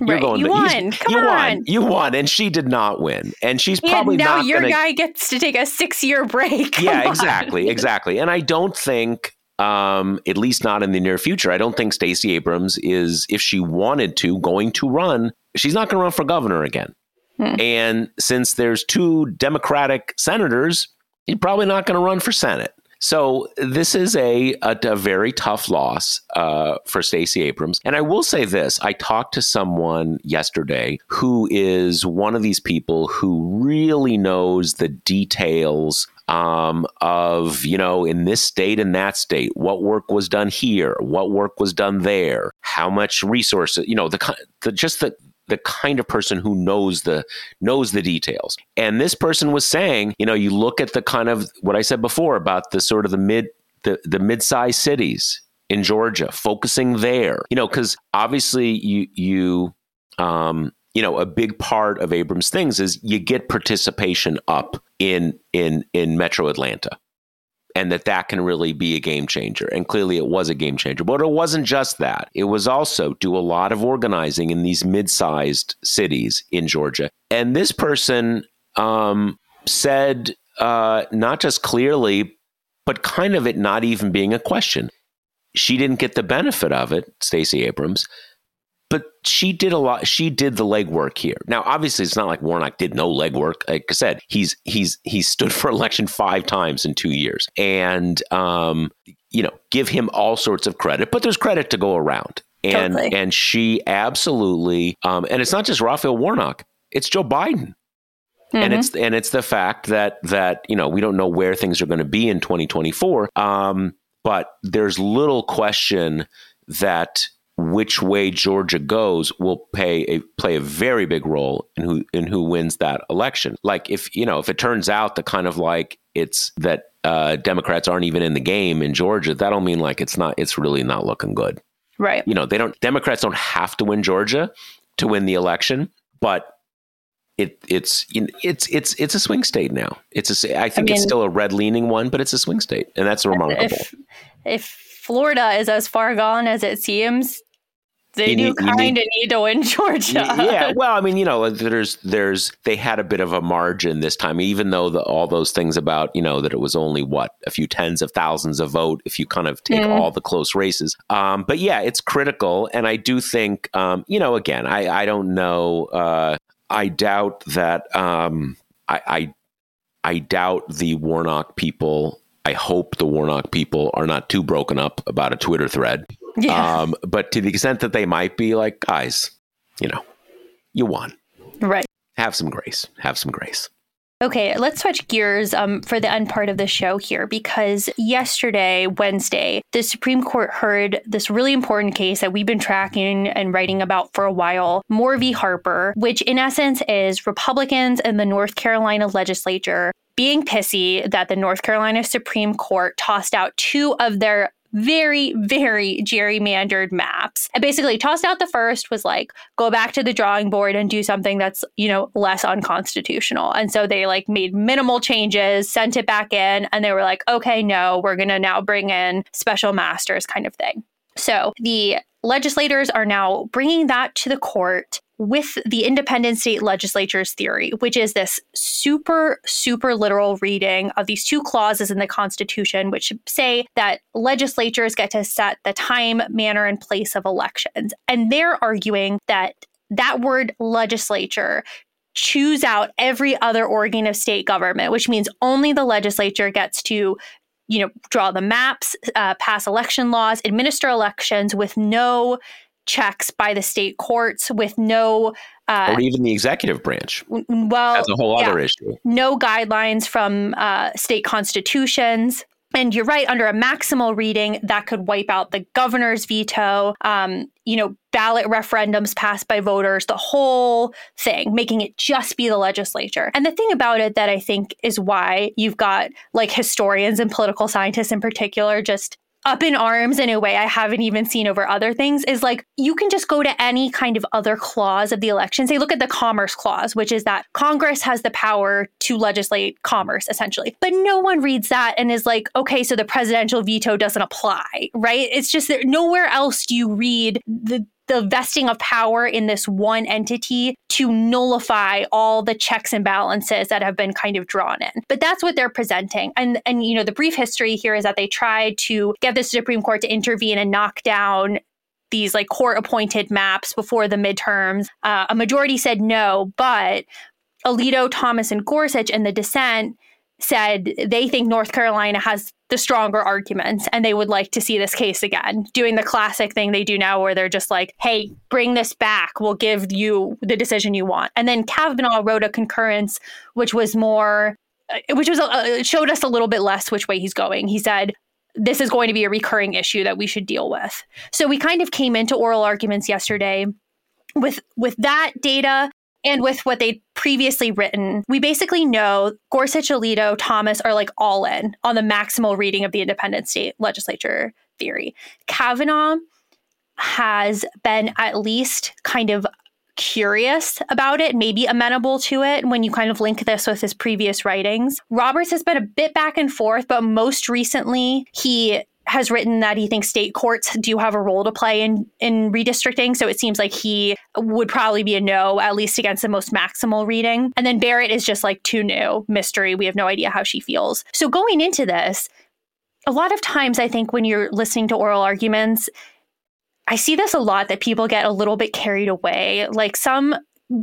B: You're right. going. You won. Come
A: you
B: on.
A: won. You won, and she did not win, and she's
B: yeah,
A: probably
B: now your
A: gonna...
B: guy gets to take a six-year break. <laughs>
A: Come yeah, exactly, on. <laughs> exactly. And I don't think, um, at least not in the near future, I don't think Stacey Abrams is, if she wanted to, going to run. She's not going to run for governor again. Hmm. And since there's two Democratic senators, he's probably not going to run for Senate. So this is a, a, a very tough loss uh, for Stacey Abrams. And I will say this: I talked to someone yesterday who is one of these people who really knows the details um, of you know in this state and that state what work was done here what work was done there how much resources you know the, the just the the kind of person who knows the knows the details. And this person was saying, you know, you look at the kind of what I said before about the sort of the mid the the mid-sized cities in Georgia, focusing there. You know, because obviously you you um you know a big part of Abrams things is you get participation up in in in Metro Atlanta and that that can really be a game changer. And clearly it was a game changer. But it wasn't just that. It was also do a lot of organizing in these mid-sized cities in Georgia. And this person um, said uh, not just clearly, but kind of it not even being a question. She didn't get the benefit of it, Stacey Abrams, but she did a lot. She did the legwork here. Now, obviously, it's not like Warnock did no legwork. Like I said, he's he's he's stood <laughs> for election five times in two years, and um, you know, give him all sorts of credit. But there's credit to go around, and totally. and she absolutely, um, and it's not just Raphael Warnock; it's Joe Biden. Mm-hmm. And it's and it's the fact that that you know we don't know where things are going to be in 2024, um, but there's little question that which way Georgia goes will pay a play a very big role in who in who wins that election. Like if you know if it turns out the kind of like it's that uh, Democrats aren't even in the game in Georgia, that'll mean like it's not it's really not looking good.
B: Right.
A: You know they don't Democrats don't have to win Georgia to win the election, but it it's it's it's it's a swing state now. It's a I think I mean, it's still a red leaning one, but it's a swing state, and that's remarkable.
B: If, if Florida is as far gone as it seems, they do kind of need to win <laughs> Georgia.
A: Yeah, well, I mean, you know, there's there's they had a bit of a margin this time, even though the, all those things about you know that it was only what a few tens of thousands of vote if you kind of take mm. all the close races. Um, but yeah, it's critical, and I do think um, you know, again, I I don't know, uh, I doubt that um, I, I I doubt the Warnock people. I hope the Warnock people are not too broken up about a Twitter thread. Yeah. Um, but to the extent that they might be like, guys, you know, you won.
B: Right.
A: Have some grace. Have some grace.
B: Okay, let's switch gears um, for the end part of the show here because yesterday, Wednesday, the Supreme Court heard this really important case that we've been tracking and writing about for a while, Moore v. Harper, which in essence is Republicans in the North Carolina legislature being pissy that the North Carolina Supreme Court tossed out two of their very, very gerrymandered maps. I basically tossed out the first, was like, go back to the drawing board and do something that's, you know, less unconstitutional. And so they like made minimal changes, sent it back in, and they were like, okay, no, we're going to now bring in special masters kind of thing. So the legislators are now bringing that to the court with the independent state legislatures theory, which is this super, super literal reading of these two clauses in the Constitution, which say that legislatures get to set the time, manner, and place of elections. And they're arguing that that word legislature choose out every other organ of state government, which means only the legislature gets to you know draw the maps uh, pass election laws administer elections with no checks by the state courts with no
A: uh, or even the executive branch.
B: Well,
A: that's a whole yeah, other issue.
B: No guidelines from uh, state constitutions. And you're right, under a maximal reading, that could wipe out the governor's veto, um, you know, ballot referendums passed by voters, the whole thing, making it just be the legislature. And the thing about it that I think is why you've got like historians and political scientists in particular just up in arms in a way I haven't even seen over other things is like you can just go to any kind of other clause of the election. Say, look at the commerce clause, which is that Congress has the power to legislate commerce, essentially. But no one reads that and is like, okay, so the presidential veto doesn't apply, right? It's just that nowhere else do you read the the vesting of power in this one entity to nullify all the checks and balances that have been kind of drawn in. But that's what they're presenting. And and you know, the brief history here is that they tried to get the Supreme Court to intervene and knock down these like court appointed maps before the midterms. Uh, a majority said no, but Alito, Thomas, and Gorsuch and the dissent said they think North Carolina has the stronger arguments and they would like to see this case again, doing the classic thing they do now where they're just like, hey, bring this back. We'll give you the decision you want. And then Kavanaugh wrote a concurrence, which was more, uh, which was uh, showed us a little bit less which way he's going. He said, this is going to be a recurring issue that we should deal with. So we kind of came into oral arguments yesterday with with that data and with what they'd previously written, we basically know Gorsuch, Alito, Thomas are like all in on the maximal reading of the independent state legislature theory. Kavanaugh has been at least kind of curious about it, maybe amenable to it when you kind of link this with his previous writings. Roberts has been a bit back and forth, but most recently he has written that he thinks state courts do have a role to play in in redistricting. So it seems like he would probably be a no, at least against the most maximal reading. And then Barrett is just like too new, mystery. We have no idea how she feels. So going into this, a lot of times I think when you're listening to oral arguments, I see this a lot that people get a little bit carried away. Like some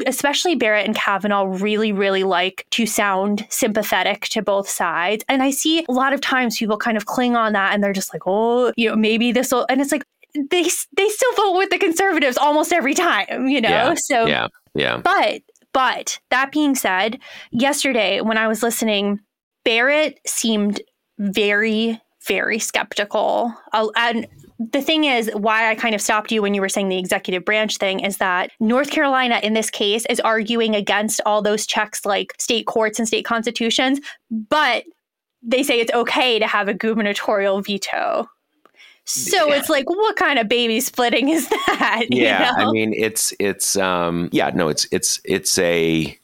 B: especially Barrett and Kavanaugh really, really like to sound sympathetic to both sides. And I see a lot of times people kind of cling on that and they're just like, oh, you know, maybe this will, and it's like, they, they still vote with the conservatives almost every time, you know?
A: Yeah,
B: so,
A: yeah, yeah.
B: But, but that being said, yesterday when I was listening, Barrett seemed very, very skeptical. Uh, and the thing is, why I kind of stopped you when you were saying the executive branch thing is that North Carolina, in this case, is arguing against all those checks like state courts and state constitutions, but they say it's okay to have a gubernatorial veto. So yeah. it's like, what kind of baby splitting is that? <laughs>
A: Yeah, you know? I mean, it's it's um, yeah, no, it's it's it's a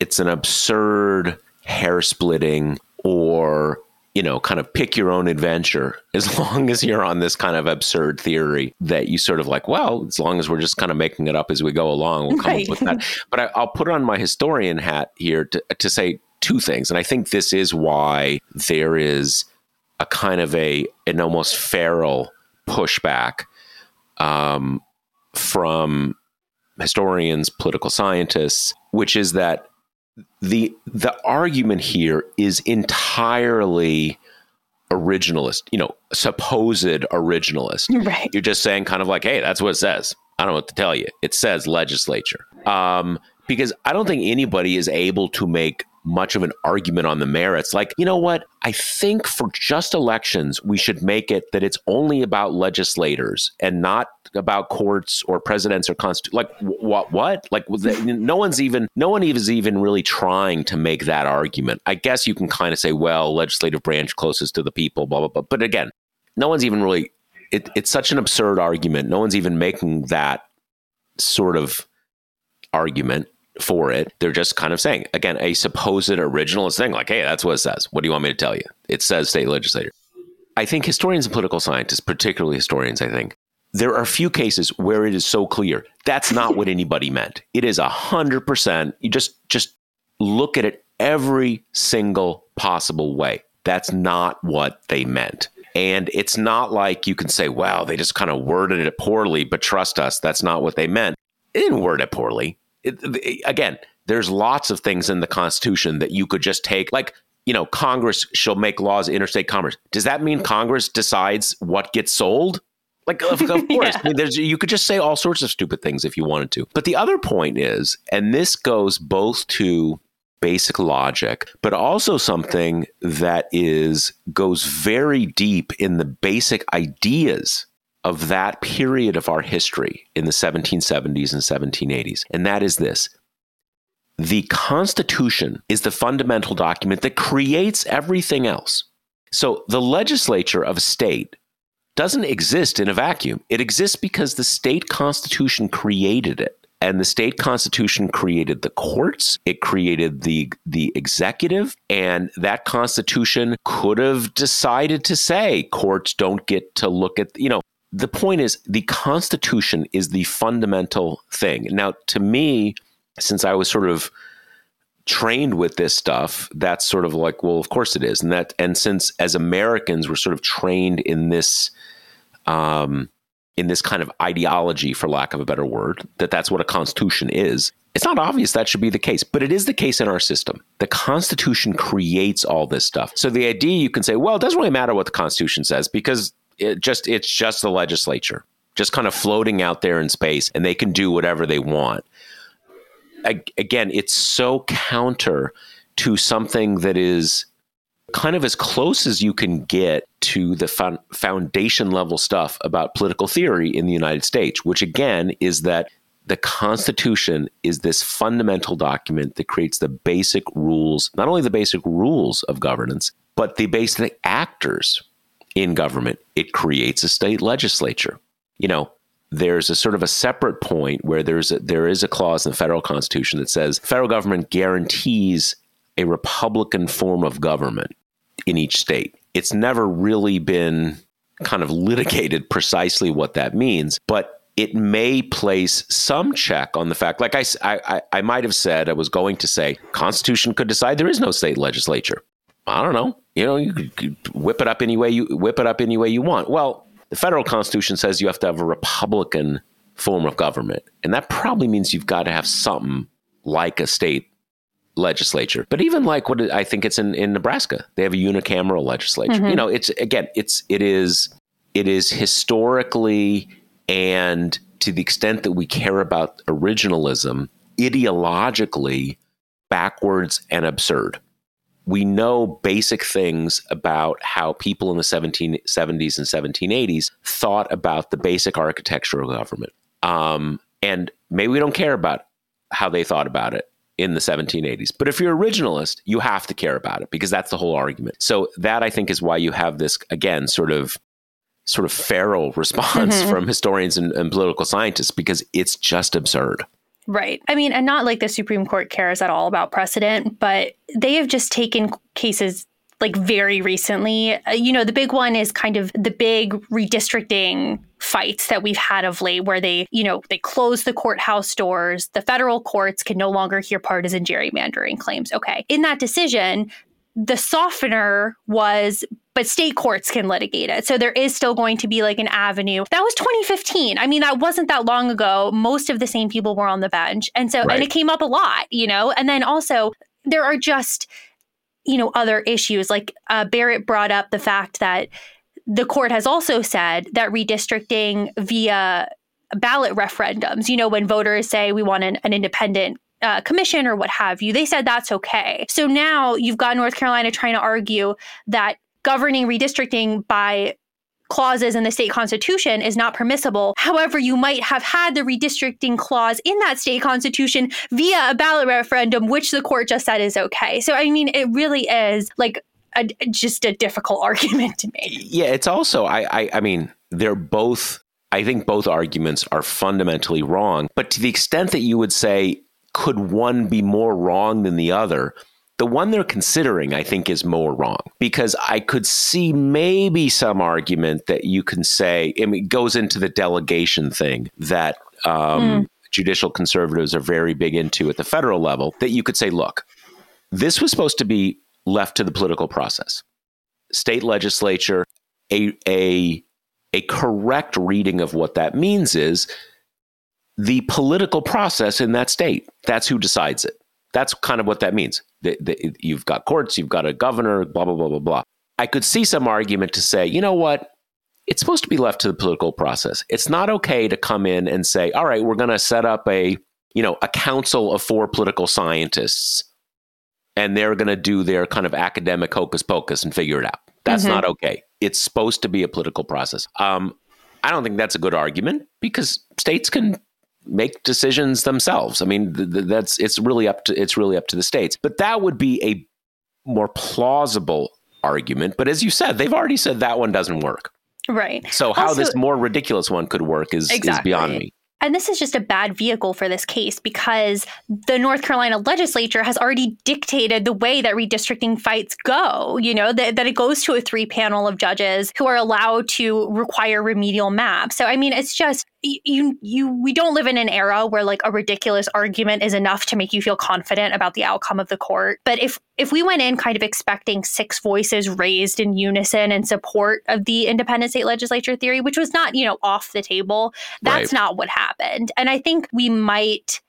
A: it's an absurd hair splitting or you know, kind of pick your own adventure as <laughs> long as you're on this kind of absurd theory that you sort of like, well, as long as we're just kind of making it up as we go along, we'll come right. up with that. <laughs> But I, will put on my historian hat here to, to say two things. And I think this is why there is a kind of a, an almost feral pushback um, from historians, political scientists, which is that the the argument here is entirely originalist, you know, supposed originalist. <laughs>
B: Right.
A: You're just saying kind of like, hey, that's what it says. I don't know what to tell you. It says legislature. Um, because I don't think anybody is able to make much of an argument on the merits. Like, you know what? I think for just elections, we should make it that it's only about legislators and not about courts or presidents or constitution. Like, what? What? Like, no one's even no one is even really trying to make that argument. I guess you can kind of say, well, legislative branch closest to the people, blah blah blah. But again, no one's even really. It, it's such an absurd argument. No one's even making that sort of argument for it. They're just kind of saying, again, a supposed originalist thing, like, hey, that's what it says. What do you want me to tell you? It says state legislature. I think historians and political scientists, particularly historians, I think, there are few cases where it is so clear that's not what anybody meant. It is a hundred percent. You just just look at it every single possible way. That's not what they meant. And it's not like you can say, wow, they just kind of worded it poorly, but trust us, that's not what they meant. It didn't word it poorly it, again, there's lots of things in the Constitution that you could just take, like, you know, Congress shall make laws interstate commerce. Does that mean Congress decides what gets sold? Like, of, of <laughs> course, yeah. I mean, you could just say all sorts of stupid things if you wanted to. But the other point is, and this goes both to basic logic, but also something that is goes very deep in the basic ideas of that period of our history in the 1770s and 1780s. And that is this the Constitution is the fundamental document that creates everything else. So the legislature of a state doesn't exist in a vacuum. It exists because the state constitution created it. And the state constitution created the courts, it created the the executive, and that constitution could have decided to say courts don't get to look at, you know, the point is the constitution is the fundamental thing. Now, to me, since I was sort of trained with this stuff, that's sort of like, well, of course it is. And that and since as Americans we're sort of trained in this um, in this kind of ideology, for lack of a better word, that that's what a constitution is. It's not obvious that should be the case, but it is the case in our system. The Constitution creates all this stuff. So the idea you can say, well, it doesn't really matter what the Constitution says because it just it's just the legislature, just kind of floating out there in space, and they can do whatever they want. Again, it's so counter to something that is kind of as close as you can get to the foundation level stuff about political theory in the United States, which again is that the Constitution is this fundamental document that creates the basic rules, not only the basic rules of governance, but the basic actors in government. It creates a state legislature. You know, there's a sort of a separate point where there's a, there is a clause in the federal constitution that says federal government guarantees a Republican form of government in each state. It's never really been kind of litigated <laughs> precisely what that means, but it may place some check on the fact, like I, I, I might have said, I was going to say, Constitution could decide there is no state legislature. I don't know. You know, you could whip it up any way you whip it up any way you want. Well, the federal constitution says you have to have a Republican form of government, and that probably means you've got to have something like a state legislature. But even like what I think it's in, in Nebraska, they have a unicameral legislature. Mm-hmm. You know, it's again, it's it is it is historically and to the extent that we care about originalism, ideologically backwards and absurd. We know basic things about how people in the 1770s and 1780s thought about the basic architecture of government. Um, and maybe we don't care about how they thought about it in the 1780s. But if you're originalist, you have to care about it because that's the whole argument. So that I think is why you have this again sort of sort of feral response mm-hmm. from historians and, and political scientists because it's just absurd.
B: Right. I mean, and not like the Supreme Court cares at all about precedent, but they have just taken cases like very recently. Uh, you know, the big one is kind of the big redistricting fights that we've had of late where they, you know, they close the courthouse doors. The federal courts can no longer hear partisan gerrymandering claims. Okay. In that decision, the softener was but state courts can litigate it. So there is still going to be like an avenue. That was 2015. I mean, that wasn't that long ago. Most of the same people were on the bench. And so, right. and it came up a lot, you know? And then also, there are just, you know, other issues. Like uh, Barrett brought up the fact that the court has also said that redistricting via ballot referendums, you know, when voters say we want an, an independent uh, commission or what have you, they said that's okay. So now you've got North Carolina trying to argue that governing redistricting by clauses in the state constitution is not permissible. However, you might have had the redistricting clause in that state constitution via a ballot referendum, which the court just said is okay. So, I mean, it really is like a, just a difficult <laughs> argument to make.
A: Yeah, it's also I, I I mean they're both. I think both arguments are fundamentally wrong. But to the extent that you would say, could one be more wrong than the other? The one they're considering, I think, is more wrong because I could see maybe some argument that you can say, I mean, it goes into the delegation thing that um, mm. judicial conservatives are very big into at the federal level, that you could say, look, this was supposed to be left to the political process. State legislature, a, a, a correct reading of what that means is the political process in that state. That's who decides it. That's kind of what that means. The, the, you've got courts, you've got a governor, blah, blah, blah, blah, blah. I could see some argument to say, you know what? It's supposed to be left to the political process. It's not okay to come in and say, all right, we're going to set up a, you know, a council of four political scientists and they're going to do their kind of academic hocus pocus and figure it out. That's mm-hmm. not okay. It's supposed to be a political process. Um, I don't think that's a good argument because states can make decisions themselves. I mean, th- th- that's it's really up to it's really up to the states. But that would be a more plausible argument. But as you said, they've already said that one doesn't work.
B: Right.
A: So how also, this more ridiculous one could work is, exactly. is beyond me.
B: And this is just a bad vehicle for this case because the North Carolina legislature has already dictated the way that redistricting fights go. You know, that, that it goes to a three panel of judges who are allowed to require remedial maps. So, I mean, it's just you you we don't live in an era where like a ridiculous argument is enough to make you feel confident about the outcome of the court but if if we went in kind of expecting six voices raised in unison in support of the independent state legislature theory which was not you know off the table that's right. not what happened and i think we might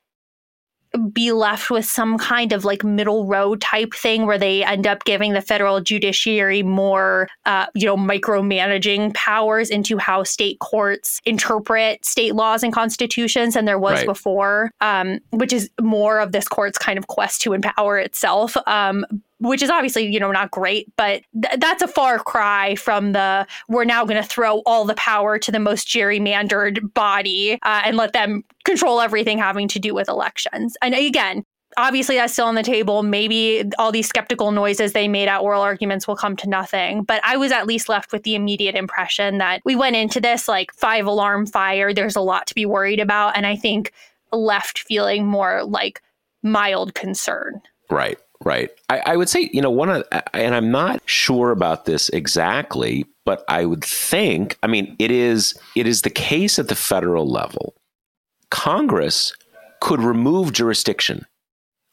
B: be left with some kind of like middle road type thing where they end up giving the federal judiciary more, uh, you know, micromanaging powers into how state courts interpret state laws and constitutions than there was right. before, um, which is more of this court's kind of quest to empower itself. Um, which is obviously you know not great but th- that's a far cry from the we're now going to throw all the power to the most gerrymandered body uh, and let them control everything having to do with elections. And again obviously that's still on the table. Maybe all these skeptical noises they made at oral arguments will come to nothing. But i was at least left with the immediate impression that we went into this like five alarm fire. There's a lot to be worried about and i think left feeling more like mild concern.
A: Right Right. I, I, would say, you know, one of, and I'm not sure about this exactly, but I would think, I mean, it is, it is the case at the federal level. Congress could remove jurisdiction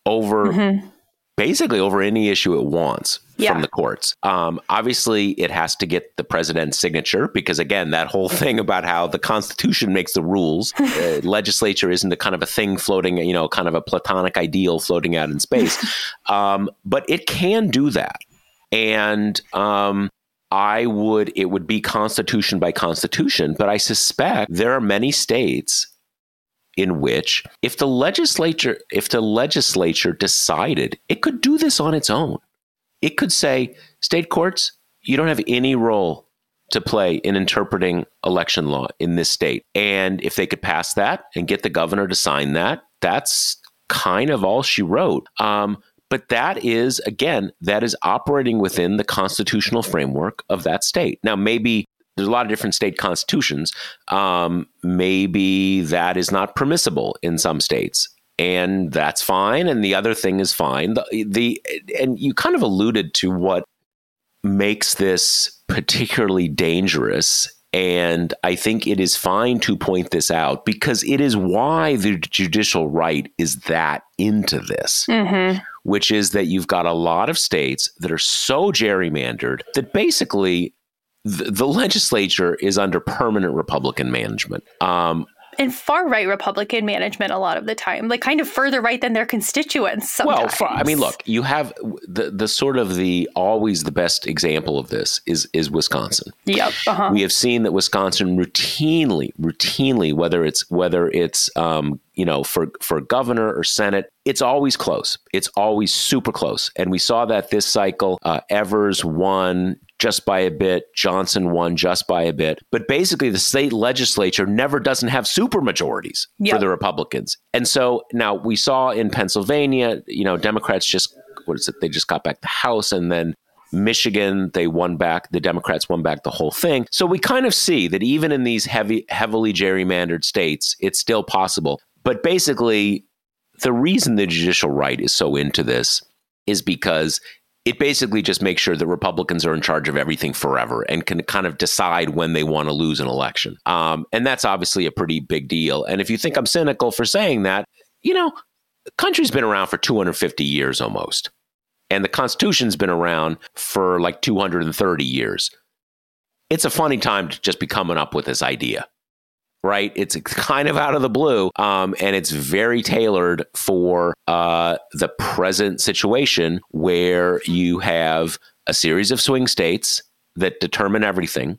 A: over mm-hmm basically over any issue it wants yeah. from the courts. Um, obviously, it has to get the president's signature because, again, that whole thing about how the Constitution makes the rules, <laughs> uh, legislature isn't a kind of a thing floating, you know, kind of a platonic ideal floating out in space. <laughs> Um, but it can do that, and um, I would it would be constitution by constitution. But I suspect there are many states in which if the legislature if the legislature decided it could do this on its own it could say state courts you don't have any role to play in interpreting election law in this state. And if they could pass that and get the governor to sign that that's kind of all she wrote. Um, but that is again that is operating within the constitutional framework of that state. Now maybe there's a lot of different state constitutions. Um, maybe that is not permissible in some states, and that's fine. And the other thing is fine. The, the and you kind of alluded to what makes this particularly dangerous. And I think it is fine to point this out because it is why the judicial right is that into this, mm-hmm. which is that you've got a lot of states that are so gerrymandered that basically the, the legislature is under permanent Republican management. Um,
B: and far right Republican management a lot of the time, like kind of further right than their constituents. Sometimes. Well,
A: I mean, look, you have the the sort of the always the best example of this is is Wisconsin.
B: Yep. Uh-huh.
A: We have seen that Wisconsin routinely, routinely, whether it's whether it's um, you know for for governor or senate, it's always close. It's always super close, and we saw that this cycle. Uh, Evers won just by a bit. Johnson won just by a bit. But basically, the state legislature never doesn't have super majorities yep. for the Republicans. And so now we saw in Pennsylvania, you know, Democrats just, what is it? They just got back the House and then Michigan, they won back, the Democrats won back the whole thing. So we kind of see that even in these heavy, heavily gerrymandered states, it's still possible. But basically, the reason the judicial right is so into this is because it basically just makes sure that Republicans are in charge of everything forever and can kind of decide when they want to lose an election. Um, and that's obviously a pretty big deal. And if you think I'm cynical for saying that, you know, the country's been around for 250 years almost. And the Constitution's been around for like 230 years. It's a funny time to just be coming up with this idea right? It's kind of out of the blue, um, and it's very tailored for uh, the present situation where you have a series of swing states that determine everything,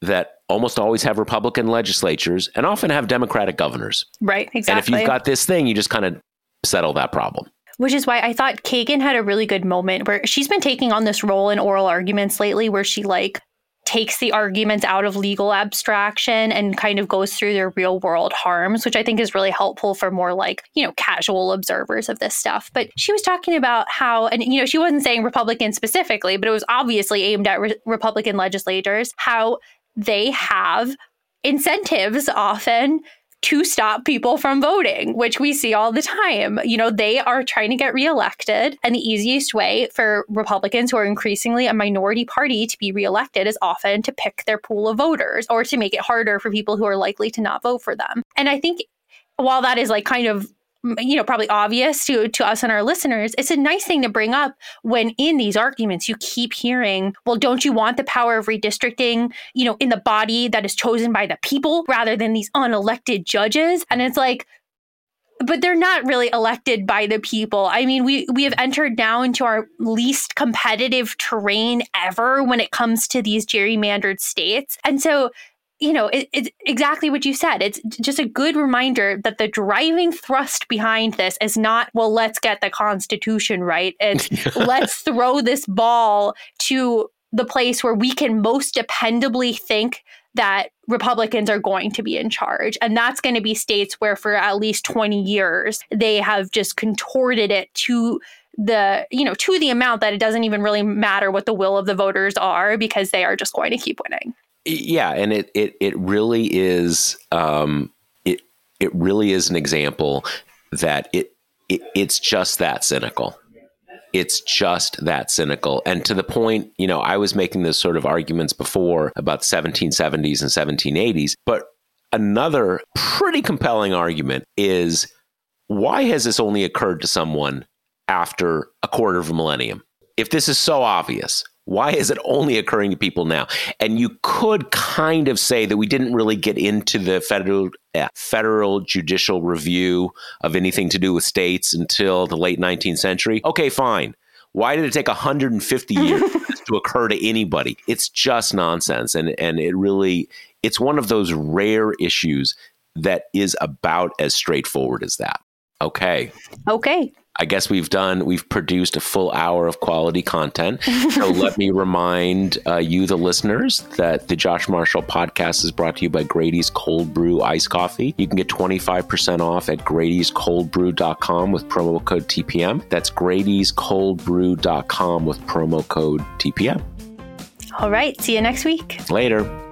A: that almost always have Republican legislatures and often have Democratic governors.
B: Right, exactly.
A: And if you've got this thing, you just kind of settle that problem.
B: Which is why I thought Kagan had a really good moment where she's been taking on this role in oral arguments lately where she like takes the arguments out of legal abstraction and kind of goes through their real world harms, which I think is really helpful for more like, you know, casual observers of this stuff. But she was talking about how, and, you know, she wasn't saying Republican specifically, but it was obviously aimed at re- Republican legislators, how they have incentives often to stop people from voting, which we see all the time. You know, they are trying to get reelected. And the easiest way for Republicans, who are increasingly a minority party, to be reelected is often to pick their pool of voters or to make it harder for people who are likely to not vote for them. And I think while that is like kind of you know probably obvious to to us and our listeners it's a nice thing to bring up when in these arguments you keep hearing well don't you want the power of redistricting you know in the body that is chosen by the people rather than these unelected judges and it's like but they're not really elected by the people. I mean, we we have entered now into our least competitive terrain ever when it comes to these gerrymandered states. And so you know, it, it's exactly what you said. It's just a good reminder that the driving thrust behind this is not, well, let's get the Constitution right. It's <laughs> let's throw this ball to the place where we can most dependably think that Republicans are going to be in charge. And that's going to be states where, for at least 20 years, they have just contorted it to the you know to the amount that it doesn't even really matter what the will of the voters are because they are just going to keep winning
A: yeah, and it it it really is um, it it really is an example that it, it it's just that cynical. It's just that cynical. And to the point, you know, I was making this sort of arguments before about 1770s and 1780s, but another pretty compelling argument is why has this only occurred to someone after a quarter of a millennium? If this is so obvious, why is it only occurring to people now? And you could kind of say that we didn't really get into the federal uh, federal judicial review of anything to do with states until the late 19th century. Okay, fine. Why did it take 150 years <laughs> to occur to anybody? It's just nonsense and and it really it's one of those rare issues that is about as straightforward as that. Okay.
B: Okay.
A: I guess we've done, we've produced a full hour of quality content. So <laughs> let me remind uh, you, the listeners, that the Josh Marshall podcast is brought to you by Grady's Cold Brew Ice Coffee. You can get 25% off at Grady'sColdBrew.com with promo code TPM. That's Grady'sColdBrew.com with promo code TPM.
B: All right. See you next week.
A: Later.